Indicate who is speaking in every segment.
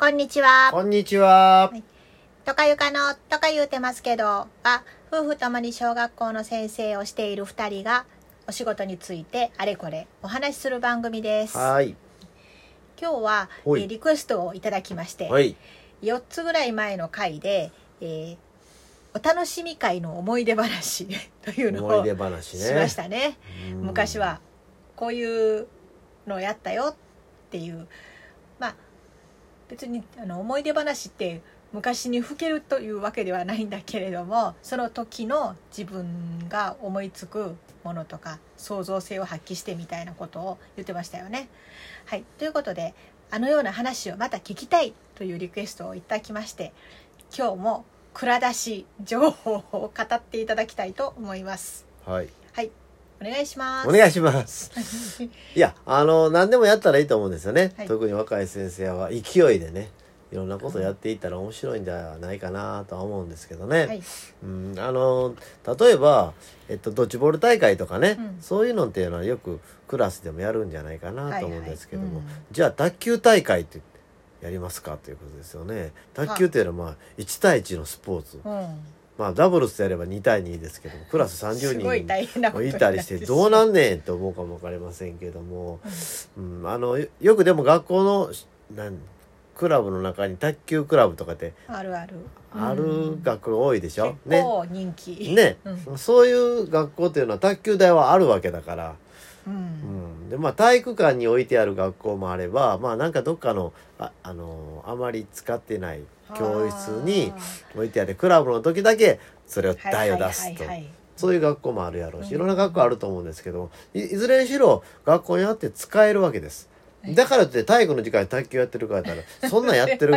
Speaker 1: こんにちは。
Speaker 2: こんにちは。
Speaker 1: とかゆかのとか言うてますけど、は夫婦ともに小学校の先生をしている二人がお仕事についてあれこれお話しする番組です。
Speaker 2: はい。
Speaker 1: 今日は、えーリクエストをいただきまして、
Speaker 2: はい。
Speaker 1: 4つぐらい前の回で、えーお楽しみ会の思い出話 というのを
Speaker 2: ね。
Speaker 1: しましたね。
Speaker 2: うん
Speaker 1: 昔はこういうのをやったよっていうまあ別にあの思い出話って昔にふけるというわけではないんだけれどもその時の自分が思いつくものとか創造性を発揮してみたいなことを言ってましたよね。はい、ということであのような話をまた聞きたいというリクエストをいただきまして今日も蔵出し情報を語っていただきたいと思います。
Speaker 2: はい。
Speaker 1: はい、お願いします。
Speaker 2: お願いします。いや、あの、何でもやったらいいと思うんですよね。
Speaker 1: はい
Speaker 2: 特に若い先生は勢いでね、いろんなことやっていったら面白いんじゃないかなとは思うんですけどね。
Speaker 1: はい、
Speaker 2: うん、あの、例えば、えっと、ドッジボール大会とかね、
Speaker 1: うん
Speaker 2: そういうのっていうのはよくクラスでもやるんじゃないかなと思うんですけども、
Speaker 1: はいはいうん
Speaker 2: じゃあ卓球大会ってやりますかということですよね。卓球っていうのはまあ1対1のスポーツ。
Speaker 1: うん、
Speaker 2: まあダブルスでやれば2対2ですけどもクラス30
Speaker 1: すごい
Speaker 2: たりしてどうなんねんと思うかも分かりませんけども、うん、あのよよくでも学校のなんクラブの中に卓球クラブとかって
Speaker 1: あるある。
Speaker 2: ある学校多いでしょ、
Speaker 1: 結構人気。
Speaker 2: ね、
Speaker 1: うん。
Speaker 2: そういう学校っていうのは卓球台はあるわけだから、
Speaker 1: う
Speaker 2: うん。ん、でまあ体育館に置いてある学校もあればまあなんかどっかのああのあまり使ってない教室に置いてあってクラブの時だけそれを台を出すと。そういう学校もあるやろうし
Speaker 1: うん。
Speaker 2: いろんな学校あると思うんですけどいいずれにしろ学校にあって使えるわけです。だからって体育の時間に卓球やってるかやったら そんなんやってる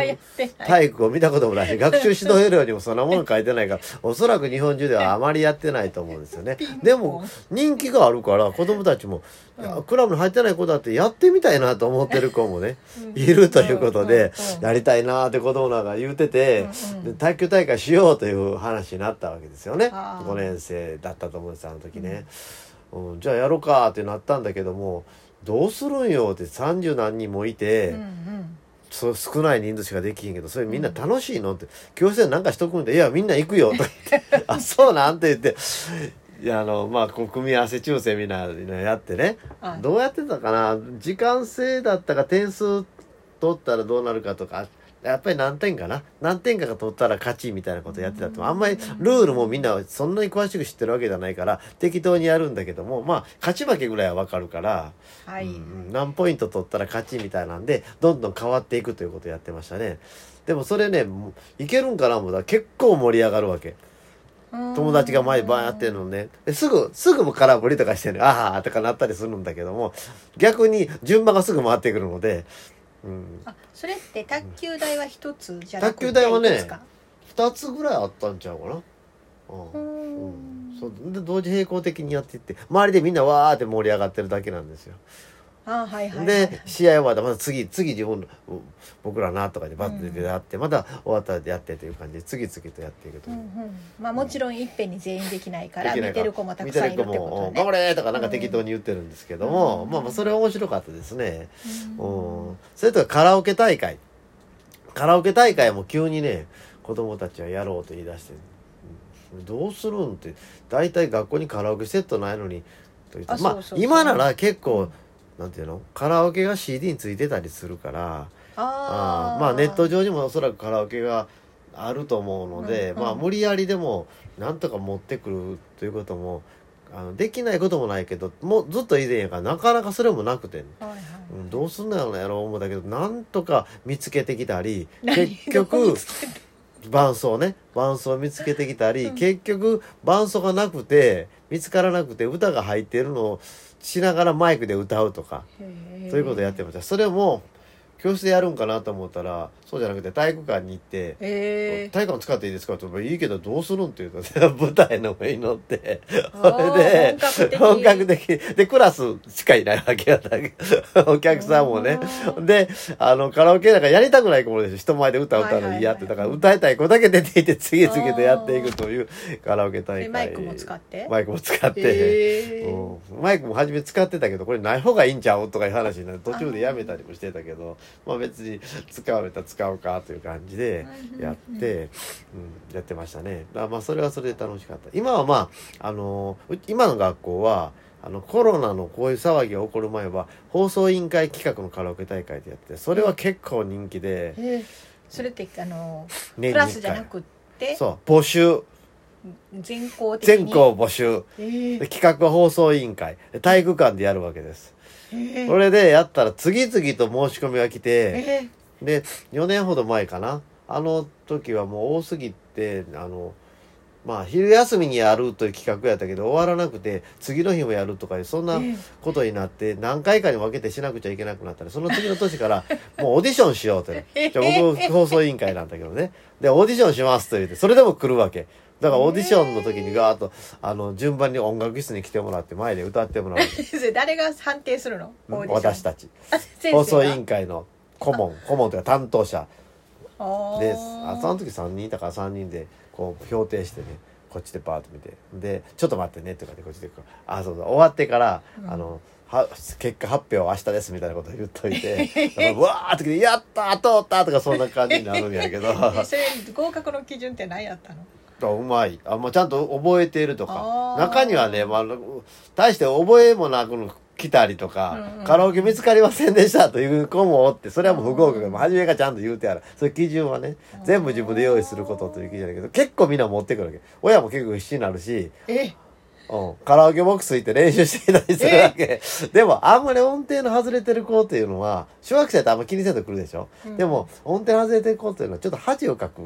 Speaker 2: 体育を見たこともない。し 学習指導要領にもそんなもの書いてないから おそらく日本中ではあまりやってないと思うんですよね。でも人気があるから子供たちも、クラブに入ってない子だってやってみたいなと思ってる子もねいるということでやりたいなって子供らが言うてて卓球大会しようという話になったわけですよね。
Speaker 1: あー。
Speaker 2: 5年生だったと思うんですあの時ね、うん、じゃあやろうかってなったんだけどもどうするんよって30何人もいて、
Speaker 1: うんうん
Speaker 2: そう少ない人数しかできへんけどそれみんな楽しいのって教室でなんかしとくんで「いやみんな行くよ」とか言って「あそうなん?」て言っていやあのまあ組み合わせ抽選みんなやってね
Speaker 1: はい
Speaker 2: どうやってたかな時間制だったか点数取ったらどうなるかとかやっぱり何点かな。何点かが取ったら勝ちみたいなことやってたってあんまりルールもみんなそんなに詳しく知ってるわけじゃないから適当にやるんだけどもまあ勝ち負けぐらいは分かるから。
Speaker 1: はい、
Speaker 2: うん何ポイント取ったら勝ちみたいなんでどんどん変わっていくということをやってましたね。でもそれねいけるんかなもうだ結構盛り上がるわけ。友達が前バーってるのね。ですぐすぐも空振りとかしてねああとかなったりするんだけども逆に順番がすぐ回ってくるので、うん、
Speaker 1: あそれって卓球台は一つじゃなくて
Speaker 2: 卓球台はね
Speaker 1: いくつか
Speaker 2: ？2つぐらいあったんちゃうかな。
Speaker 1: う
Speaker 2: うんんそうで同時並行的にやっていって周りでみんなわーって盛り上がってるだけなんですよ。
Speaker 1: あはいはいはい。
Speaker 2: で試合終わったらまた次次自分のうん僕らなとかでバッてやって、また終わったらやってという感じで次々とやっていくという。
Speaker 1: うんうん。まあもちろんいっぺんに全員できないから
Speaker 2: できないか。ら
Speaker 1: 見てる子もたくさんいるって
Speaker 2: 見てる子も「
Speaker 1: ことね
Speaker 2: 頑張れ!」とかなんか適当に言ってるんですけども、
Speaker 1: うん。
Speaker 2: まあまあそれは面白かったですね。
Speaker 1: うん。
Speaker 2: うん、それとかカラオケ大会。カラオケ大会も急にね子供たちはやろうと言い出して「うんどうするん?」って大体学校にカラオケセットないのにと言って。まあ
Speaker 1: あそうそうそう。
Speaker 2: 今なら結構なんていうの？カラオケが CD についてたりするから。
Speaker 1: あー。
Speaker 2: あー。まあネット上にもおそらくカラオケがあると思うので、
Speaker 1: うんうん。
Speaker 2: まあ無理やりでもなんとか持ってくるということもあのできないこともないけどもうずっと以前やからなかなかそれもなくて、
Speaker 1: はいはい。
Speaker 2: うん、どうすんのやろうやろう思うんだけどなんとか見つけてきたり
Speaker 1: 何
Speaker 2: 結局伴奏ね伴奏見つけてきたり、結局伴奏がなくて見つからなくて歌が入ってるのをしながらマイクで歌うとか。そういうことやってました。それも教室でやるんかなと思ったらそうじゃなくて体育館に行って
Speaker 1: へ
Speaker 2: 体育館使っていいですか?」って言ったら「いいけどどうするん?」って言うと 舞台の上に乗って
Speaker 1: あ
Speaker 2: そ
Speaker 1: ー
Speaker 2: れで
Speaker 1: 本格的
Speaker 2: でクラスしかいないわけやった お客さんもね。
Speaker 1: うん
Speaker 2: であのカラオケなんかやりたくない子もですよ人前で歌歌うの嫌ってだから歌いたい子だけ出ていて次々とやっていくというカラオケ大会。
Speaker 1: えマイクも使って。
Speaker 2: マイクも使って。
Speaker 1: へー。
Speaker 2: うん。マイクも初め使ってたけどこれない方がいいんちゃうとかいう話になって途中でやめたりもしてたけどまあ別に使われたら使うかという感じでやって、うん、やってましたね。だまあそれはそれで楽しかった。今はまああのう今の学校はあのコロナのこういう騒ぎが起こる前は放送委員会企画のカラオケ大会でやってそれは結構人気で、
Speaker 1: えーそれってあの
Speaker 2: 年
Speaker 1: クラスじゃなくって？
Speaker 2: そう募集。全校募集。
Speaker 1: えー。
Speaker 2: で企画は放送委員会。で体育館でやるわけです
Speaker 1: えー。
Speaker 2: これでやったら次々と申し込みが来て
Speaker 1: えー。
Speaker 2: で4年ほど前かな。あの時はもう多すぎてあのまあ昼休みにやるという企画やったけど終わらなくて次の日もやるとかいうそんな
Speaker 1: えー。
Speaker 2: ことになって何回かに分けてしなくちゃいけなくなったりその次の年から もうオーディションしようってじゃあ僕放送委員会なんだけどね。でオーディションしますと言ってそれでも来るわけだからオーディションの時にガーッとあの順番に音楽室に来てもらって前で歌ってもらう。
Speaker 1: 誰が判定するの？オーディション。
Speaker 2: 私たち。
Speaker 1: あ先生が。
Speaker 2: 放送委員会の顧問顧問というか担当者。
Speaker 1: あー。
Speaker 2: であその時3人いたから3人でこう評定してねこっちでバーッと見て。で「ちょっと待ってね」とかでこっちでこうあそうそう終わってから、
Speaker 1: うん。
Speaker 2: あのは結果発表は明日ですみたいなこと言っといて わーって来て「やったー通った!」とかそんな感じになるんやけど。
Speaker 1: えそれ合格の基準って何やったの？
Speaker 2: うまい。あもうちゃんと覚えているとか。中にはね、まあ、大して覚えもなく来たりとか、
Speaker 1: うんうん。
Speaker 2: カラオケ見つかりませんでしたという子もおってそれはもう不合格でも初めからちゃんと言うてある。そういう基準はね全部自分で用意することという基準だけど結構みんな持ってくるわけ。親も結構必死になるし、
Speaker 1: え？
Speaker 2: うん、カラオケボックス行って練習していたりするわけ。でもあんまり音程の外れてる子っていうのは小学生ってあんま気にせず来るでしょ、
Speaker 1: うん。
Speaker 2: でも音程外れてる子っていうのはちょっと恥をかく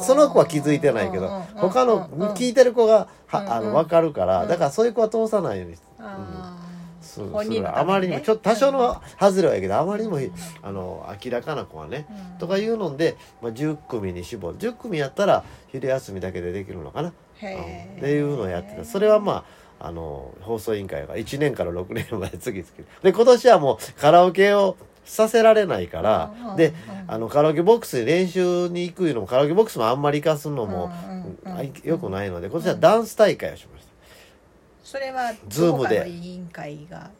Speaker 2: その子は気づいてないけど他の聞いてる子がはあの分かるから
Speaker 1: うん。
Speaker 2: だからそういう子は通さないように
Speaker 1: あー。
Speaker 2: する
Speaker 1: 本
Speaker 2: する
Speaker 1: 人のためにね。
Speaker 2: あまりにもちょっと多少の外れはやけどあまりにもあの明らかな子はね
Speaker 1: うん。
Speaker 2: とかいうので、まあ、10組に絞る。10組やったら昼休みだけでできるのかな。っていうのをやってた。それはまああの放送委員会が1年から6年まで次々。で今年はもうカラオケをさせられないから
Speaker 1: うんうん
Speaker 2: で
Speaker 1: うん。
Speaker 2: あのカラオケボックスに練習に行くいうのもカラオケボックスもあんまり行かすのも
Speaker 1: う
Speaker 2: よくないので今年はダンス大会をしました。
Speaker 1: それは
Speaker 2: ズームで。
Speaker 1: 委員会が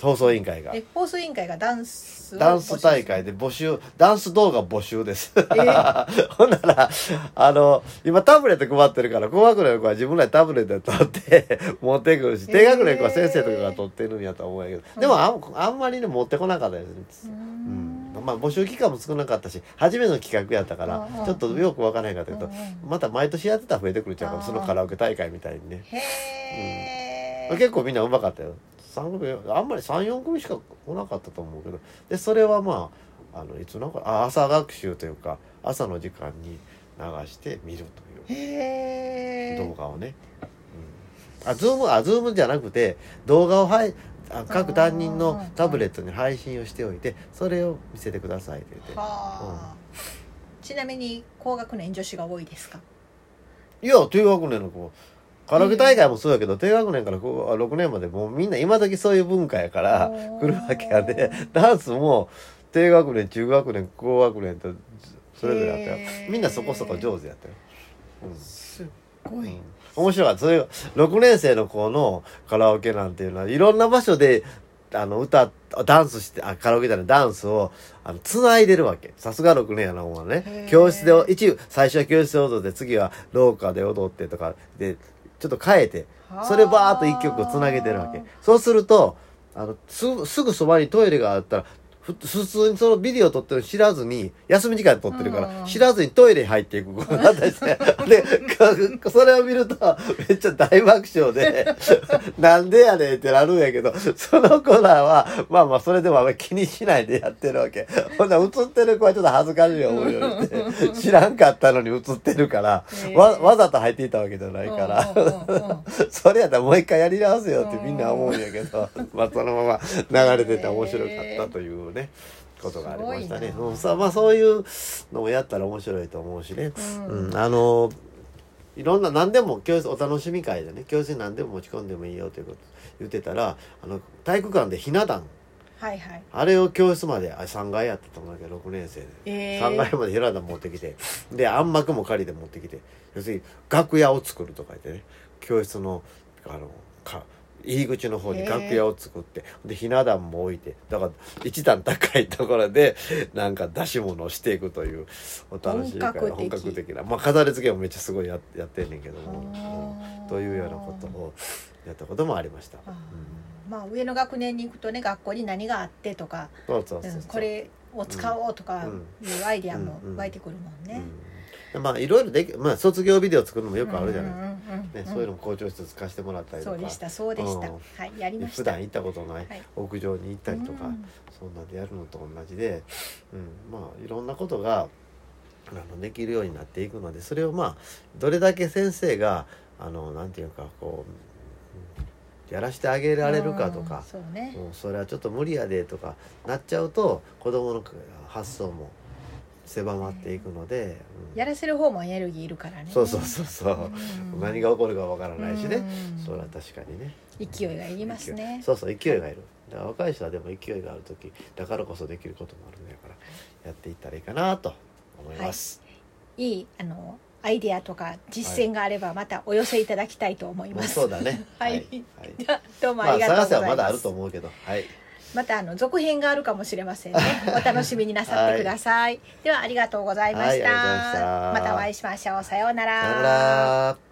Speaker 2: 放送委員会が。
Speaker 1: え放送委員会がダンスを
Speaker 2: ダンス大会で募集ダンス動画募集です。
Speaker 1: え？
Speaker 2: ほんならあの今タブレット配ってるから高学年の子は自分らでタブレットで撮って 持ってくるし低学年の子は先生とかが撮ってるんやと思うんやけど、でもあんあんまりね持ってこなかったです
Speaker 1: う
Speaker 2: うん。ん。まあ募集期間も少なかったし初めの企画やったから
Speaker 1: うん
Speaker 2: ちょっとよくわからへんかったけど
Speaker 1: うんうん
Speaker 2: また毎年やってたら増えてくるんちゃうか
Speaker 1: うん
Speaker 2: そのカラオケ大会みたいにね。
Speaker 1: へえ、
Speaker 2: 結構みんなうまかったよ。3組あんまり34組しか来なかったと思うけど。でそれはまああのいつなんかあ朝学習というか朝の時間に流して見るという。動画をね、うん、あズームあズームじゃなくて動画をはいあ各担任のタブレットに配信をしておいてそれを見せてくださいって言って。
Speaker 1: はあ、ちなみに高学年女子が多いですか？
Speaker 2: いや低学年の子カラオケ大会もそうやけど、低学年からこう6年までもうみんな今時そういう文化やから来るわけやで。ダンスも低学年中学年高学年とそれぞれやったよ。みんなそこそこ上手やったよ、うん。
Speaker 1: すっごい、
Speaker 2: うん。面白かった。それが6年生の子のカラオケなんていうのはいろんな場所であの歌ダンスしてあカラオケじゃないダンスをあの繋いでるわけ。さすが6年やな思うね。教室で一最初は教室で踊って次は廊下で踊ってとか。でちょっと変えてそれバーっと一曲をつなげてるわけ。そうするとあのすすぐそばにトイレがあったらふ普通にそのビデオ撮ってるの知らずに休み時間で撮ってるか
Speaker 1: うん。
Speaker 2: ら知らずにトイレに入っていくことがあったりしてでかそれを見るとめっちゃ大爆笑で なんでやねんってなるんやけどその子らはまあまあそれでもあんまり気にしないでやってるわけ。ほんなら映ってる子はちょっと恥ずかしい思いをして 知らんかったのに映ってるから
Speaker 1: へー
Speaker 2: わわざと入っていたわけじゃないから。それやったらもう一回やり直せよってみんな思うんやけど、まあそのまま流れてて面白かったというね、ことがありましたね。うんさまあそういうのをやったら面白いと思うしね。
Speaker 1: うん
Speaker 2: うん、あの、いろんな何でも教室お楽しみ会でね、教室に何でも持ち込んでもいいよということ言ってたら、あの、体育館でひな壇、
Speaker 1: はいはい。
Speaker 2: あれを教室まで、あ3階やったと思うんだけど、6年生で。
Speaker 1: え
Speaker 2: 3階までひな壇持ってきて。で暗幕も借りて持ってきて。要するに楽屋を作るとか言ってね。教室のあのか入り口の方に楽屋を作ってでひな壇も置いてだから一段高いところでなんか出し物をしていくというお楽しみ会
Speaker 1: 本格的。
Speaker 2: 本格的な。まあ飾り付けもめっちゃすごいややってんねんけども、うんというようなことをやったこともありました。
Speaker 1: まあ上の学年に行くとね学校に何があってとか、これを使おうとか
Speaker 2: うん
Speaker 1: いうアイディアも
Speaker 2: うん
Speaker 1: 湧いてくるもんね。
Speaker 2: うん、まあいろいろできまあ卒業ビデオ作るのもよくあるじゃない、ね、そういうのも校長室使わせてもらったりとか。
Speaker 1: そうでしたそうでした、
Speaker 2: うん。
Speaker 1: はいやりました。
Speaker 2: 普段行ったことない
Speaker 1: はい。
Speaker 2: 屋上に行ったりとか、
Speaker 1: うん。
Speaker 2: そんなんでやるのと同じで、うん、まあいろんなことがあのできるようになっていくのでそれをまあどれだけ先生があのなんていうかこううんやらしてあげられるかと
Speaker 1: うん
Speaker 2: か、
Speaker 1: そうね。
Speaker 2: もうそれはちょっと無理やでとかなっちゃうと子供の発想も狭まっていくので、うん。
Speaker 1: やらせる方もエネルギーいるからね。
Speaker 2: そうそうそうそう、
Speaker 1: うん。
Speaker 2: 何が起こるかわからないしね、
Speaker 1: うん。
Speaker 2: それは確かにね。
Speaker 1: 勢いがいりますね。
Speaker 2: そうそう勢いがいる。だから若い人はでも勢いがある時だからこそできることもあるんだからやっていったらいいかなと思います、
Speaker 1: い。いあのアイディアとか実践があればまたお寄せいただきたいと思い
Speaker 2: まあ
Speaker 1: ます、
Speaker 2: そうだね。
Speaker 1: はい。
Speaker 2: はい。
Speaker 1: じゃあどうも
Speaker 2: まあ
Speaker 1: ありがとうございます、
Speaker 2: 探せはまだあると思うけど。はい
Speaker 1: またあの続編があるかもしれませんね。お楽しみになさってください、ではありがとうございました,、
Speaker 2: はいました。
Speaker 1: お会いしましょう。さよう
Speaker 2: なら